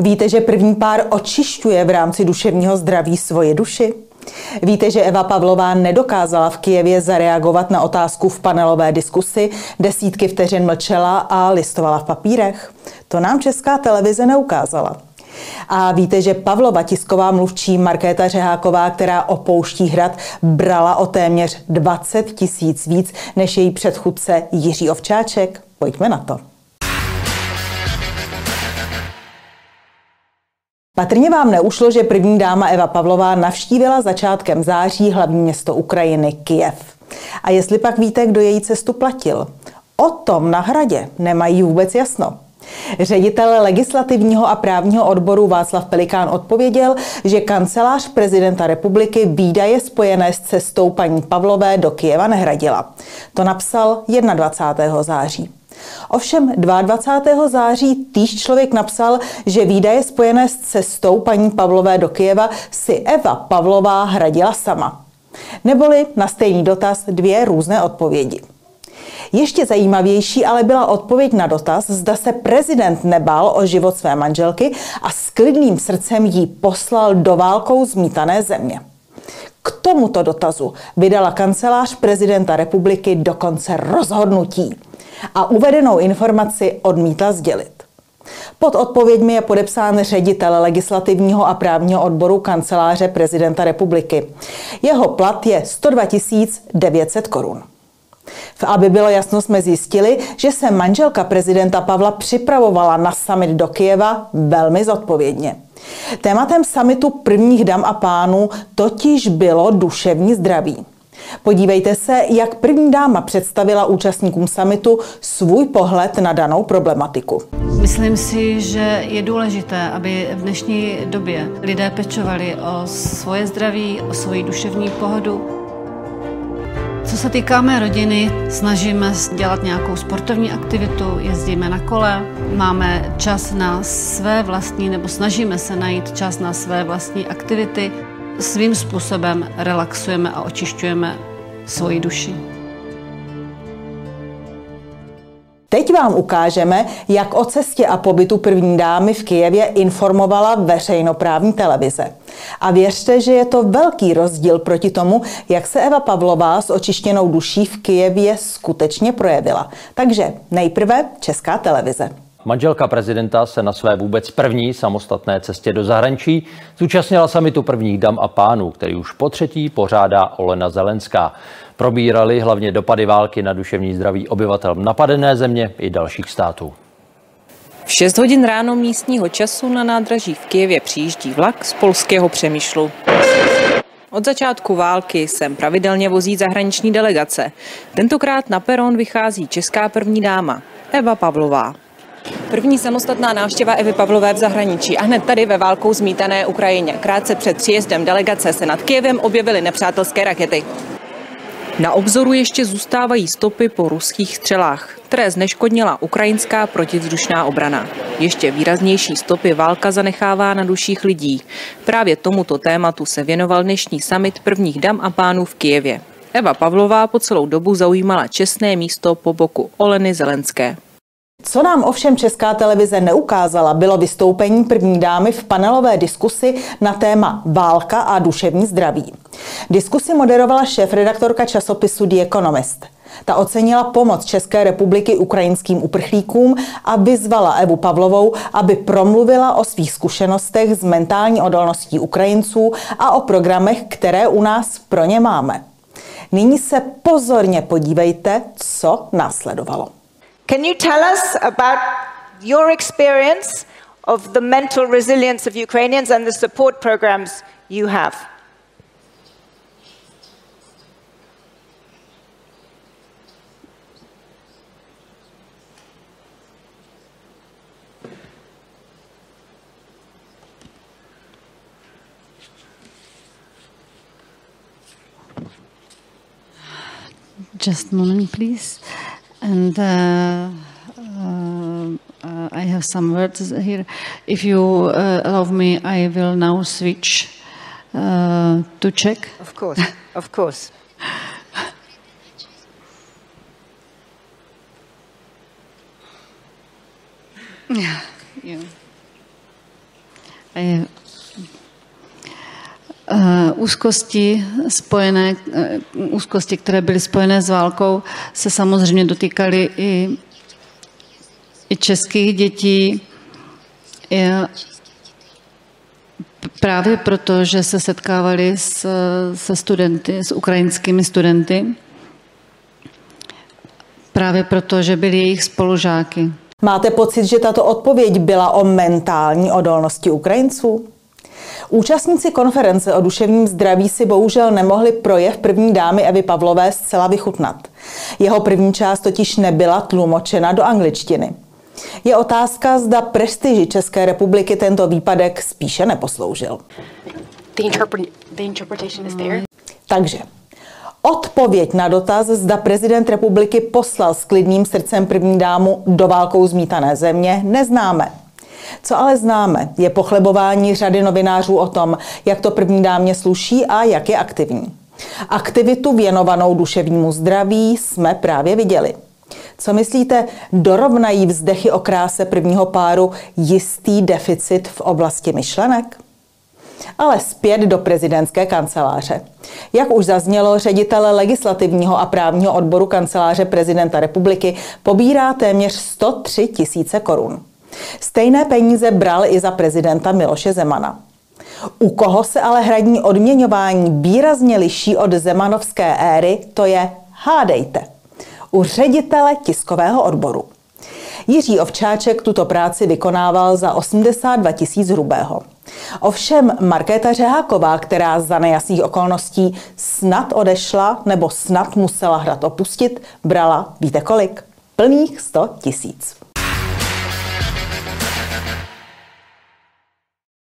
Víte, že první pár očišťuje v rámci duševního zdraví svoje duši? Víte, že Eva Pavlová nedokázala v Kijevě zareagovat na otázku v panelové diskusi, desítky vteřin mlčela a listovala v papírech? To nám česká televize neukázala. A víte, že Pavlova tisková mluvčí Markéta Řeháková, která opouští hrad, brala o téměř 20 tisíc víc než její předchůdce Jiří Ovčáček? Pojďme na to. Patrně vám neušlo, že první dáma Eva Pavlová navštívila začátkem září hlavní město Ukrajiny Kijev. A jestli pak víte, kdo její cestu platil? O tom na hradě nemají vůbec jasno. Ředitel legislativního a právního odboru Václav Pelikán odpověděl, že kancelář prezidenta republiky výdaje spojené s cestou paní Pavlové do Kijeva nehradila. To napsal 21. září. Ovšem 22. září týž člověk napsal, že výdaje spojené s cestou paní Pavlové do Kijeva si Eva Pavlová hradila sama. Neboli na stejný dotaz dvě různé odpovědi. Ještě zajímavější ale byla odpověď na dotaz, zda se prezident nebál o život své manželky a s klidným srdcem jí poslal do válkou zmítané země. K tomuto dotazu vydala kancelář prezidenta republiky dokonce rozhodnutí a uvedenou informaci odmítla sdělit. Pod odpověďmi je podepsán ředitel legislativního a právního odboru kanceláře prezidenta republiky. Jeho plat je 102 900 korun. Aby bylo jasno, jsme zjistili, že se manželka prezidenta Pavla připravovala na summit do Kijeva velmi zodpovědně. Tématem summitu prvních dam a pánů totiž bylo duševní zdraví. Podívejte se, jak první dáma představila účastníkům samitu svůj pohled na danou problematiku. Myslím si, že je důležité, aby v dnešní době lidé pečovali o svoje zdraví, o svoji duševní pohodu, co se týká mé rodiny, snažíme dělat nějakou sportovní aktivitu, jezdíme na kole, máme čas na své vlastní, nebo snažíme se najít čas na své vlastní aktivity. Svým způsobem relaxujeme a očišťujeme svoji duši. Teď vám ukážeme, jak o cestě a pobytu první dámy v Kijevě informovala veřejnoprávní televize. A věřte, že je to velký rozdíl proti tomu, jak se Eva Pavlová s očištěnou duší v Kijevě skutečně projevila. Takže nejprve Česká televize. Manželka prezidenta se na své vůbec první samostatné cestě do zahraničí zúčastnila samitu prvních dam a pánů, který už po třetí pořádá Olena Zelenská. Probírali hlavně dopady války na duševní zdraví obyvatel napadené země i dalších států. V 6 hodin ráno místního času na nádraží v Kijevě přijíždí vlak z polského Přemýšlu. Od začátku války sem pravidelně vozí zahraniční delegace. Tentokrát na peron vychází česká první dáma Eva Pavlová. První samostatná návštěva Evy Pavlové v zahraničí a hned tady ve válkou zmítané Ukrajině. Krátce před příjezdem delegace se nad Kijevem objevily nepřátelské rakety. Na obzoru ještě zůstávají stopy po ruských střelách, které zneškodnila ukrajinská protivzdušná obrana. Ještě výraznější stopy válka zanechává na duších lidí. Právě tomuto tématu se věnoval dnešní summit prvních dam a pánů v Kijevě. Eva Pavlová po celou dobu zaujímala čestné místo po boku Oleny Zelenské. Co nám ovšem Česká televize neukázala, bylo vystoupení první dámy v panelové diskusi na téma válka a duševní zdraví. Diskusi moderovala šéf-redaktorka časopisu The Economist. Ta ocenila pomoc České republiky ukrajinským uprchlíkům a vyzvala Evu Pavlovou, aby promluvila o svých zkušenostech s mentální odolností Ukrajinců a o programech, které u nás pro ně máme. Nyní se pozorně podívejte, co následovalo. Can you tell us about your experience of the mental resilience of Ukrainians and the support programs you have? Just a moment, please. And uh, uh, uh, I have some words here. If you uh, allow me, I will now switch uh, to Czech. Of course, of course. yeah, yeah. Uh, úzkosti, spojené, uh, úzkosti, které byly spojené s válkou, se samozřejmě dotýkaly i, i českých dětí. I, právě proto, že se setkávali s, se studenty, s ukrajinskými studenty. Právě proto, že byli jejich spolužáky. Máte pocit, že tato odpověď byla o mentální odolnosti Ukrajinců? Účastníci konference o duševním zdraví si bohužel nemohli projev první dámy Evy Pavlové zcela vychutnat. Jeho první část totiž nebyla tlumočena do angličtiny. Je otázka, zda prestiži České republiky tento výpadek spíše neposloužil. The the interpretation is there. Takže Odpověď na dotaz, zda prezident republiky poslal s klidným srdcem první dámu do válkou zmítané země, neznáme. Co ale známe, je pochlebování řady novinářů o tom, jak to první dámě sluší a jak je aktivní. Aktivitu věnovanou duševnímu zdraví jsme právě viděli. Co myslíte, dorovnají vzdechy o kráse prvního páru jistý deficit v oblasti myšlenek? Ale zpět do prezidentské kanceláře. Jak už zaznělo, ředitel legislativního a právního odboru kanceláře prezidenta republiky pobírá téměř 103 tisíce korun. Stejné peníze bral i za prezidenta Miloše Zemana. U koho se ale hradní odměňování výrazně liší od zemanovské éry, to je hádejte. U ředitele tiskového odboru. Jiří Ovčáček tuto práci vykonával za 82 tisíc hrubého. Ovšem Markéta Řeháková, která za nejasných okolností snad odešla nebo snad musela hrad opustit, brala, víte kolik? Plných 100 tisíc.